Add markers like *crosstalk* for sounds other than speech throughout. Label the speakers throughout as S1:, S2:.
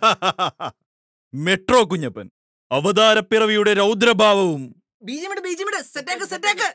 S1: *laughs* Metro Kunjappan. അവതാരപ്പിറവിയുടെ രൗദ്രഭാവവും
S2: അവതാരപ്പിറവിയുടെ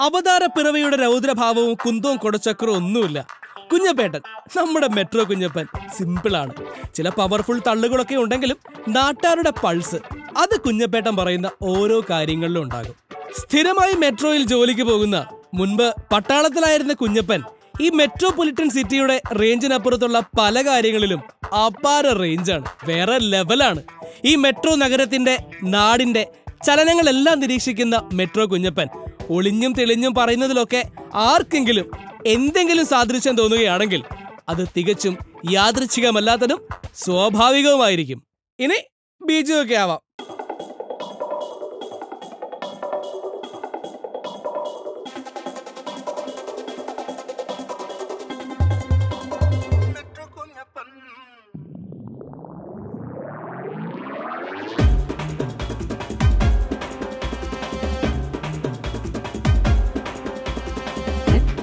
S2: അവതാര പിറവിയുടെ രൗദ്രഭാവവും കുന്തവും കൊടച്ചക്രവും ഒന്നുമില്ല. കുഞ്ഞപ്പേട്ടൻ നമ്മുടെ മെട്രോ കുഞ്ഞപ്പൻ സിമ്പിളാണ്. ചില പവർഫുൾ തള്ളുകളൊക്കെ ഉണ്ടെങ്കിലും നാട്ടാരുടെ പൾസ് അത് കുഞ്ഞപ്പേട്ടൻ പറയുന്ന ഓരോ കാര്യങ്ങളിലും ഉണ്ടാകും. സ്ഥിരമായി മെട്രോയിൽ ജോലിക്ക് പോകുന്ന മുൻപ് പട്ടാളത്തിലായിരുന്ന കുഞ്ഞപ്പൻ ഈ മെട്രോപൊളിറ്റൻ സിറ്റിയുടെ റേഞ്ചിനപ്പുറത്തുള്ള പല കാര്യങ്ങളിലും അപാര റേഞ്ചാണ് വേറെ ലെവലാണ് ഈ മെട്രോ നഗരത്തിന്റെ നാടിന്റെ ചലനങ്ങളെല്ലാം നിരീക്ഷിക്കുന്ന മെട്രോ കുഞ്ഞപ്പൻ ഒളിഞ്ഞും തെളിഞ്ഞും പറയുന്നതിലൊക്കെ ആർക്കെങ്കിലും എന്തെങ്കിലും സാദൃശ്യം തോന്നുകയാണെങ്കിൽ അത് തികച്ചും യാദൃച്ഛികമല്ലാത്തതും സ്വാഭാവികവുമായിരിക്കും. ഇനി ബീജുമൊക്കെ ആവാം.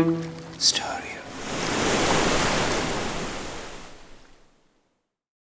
S2: Mm-hmm.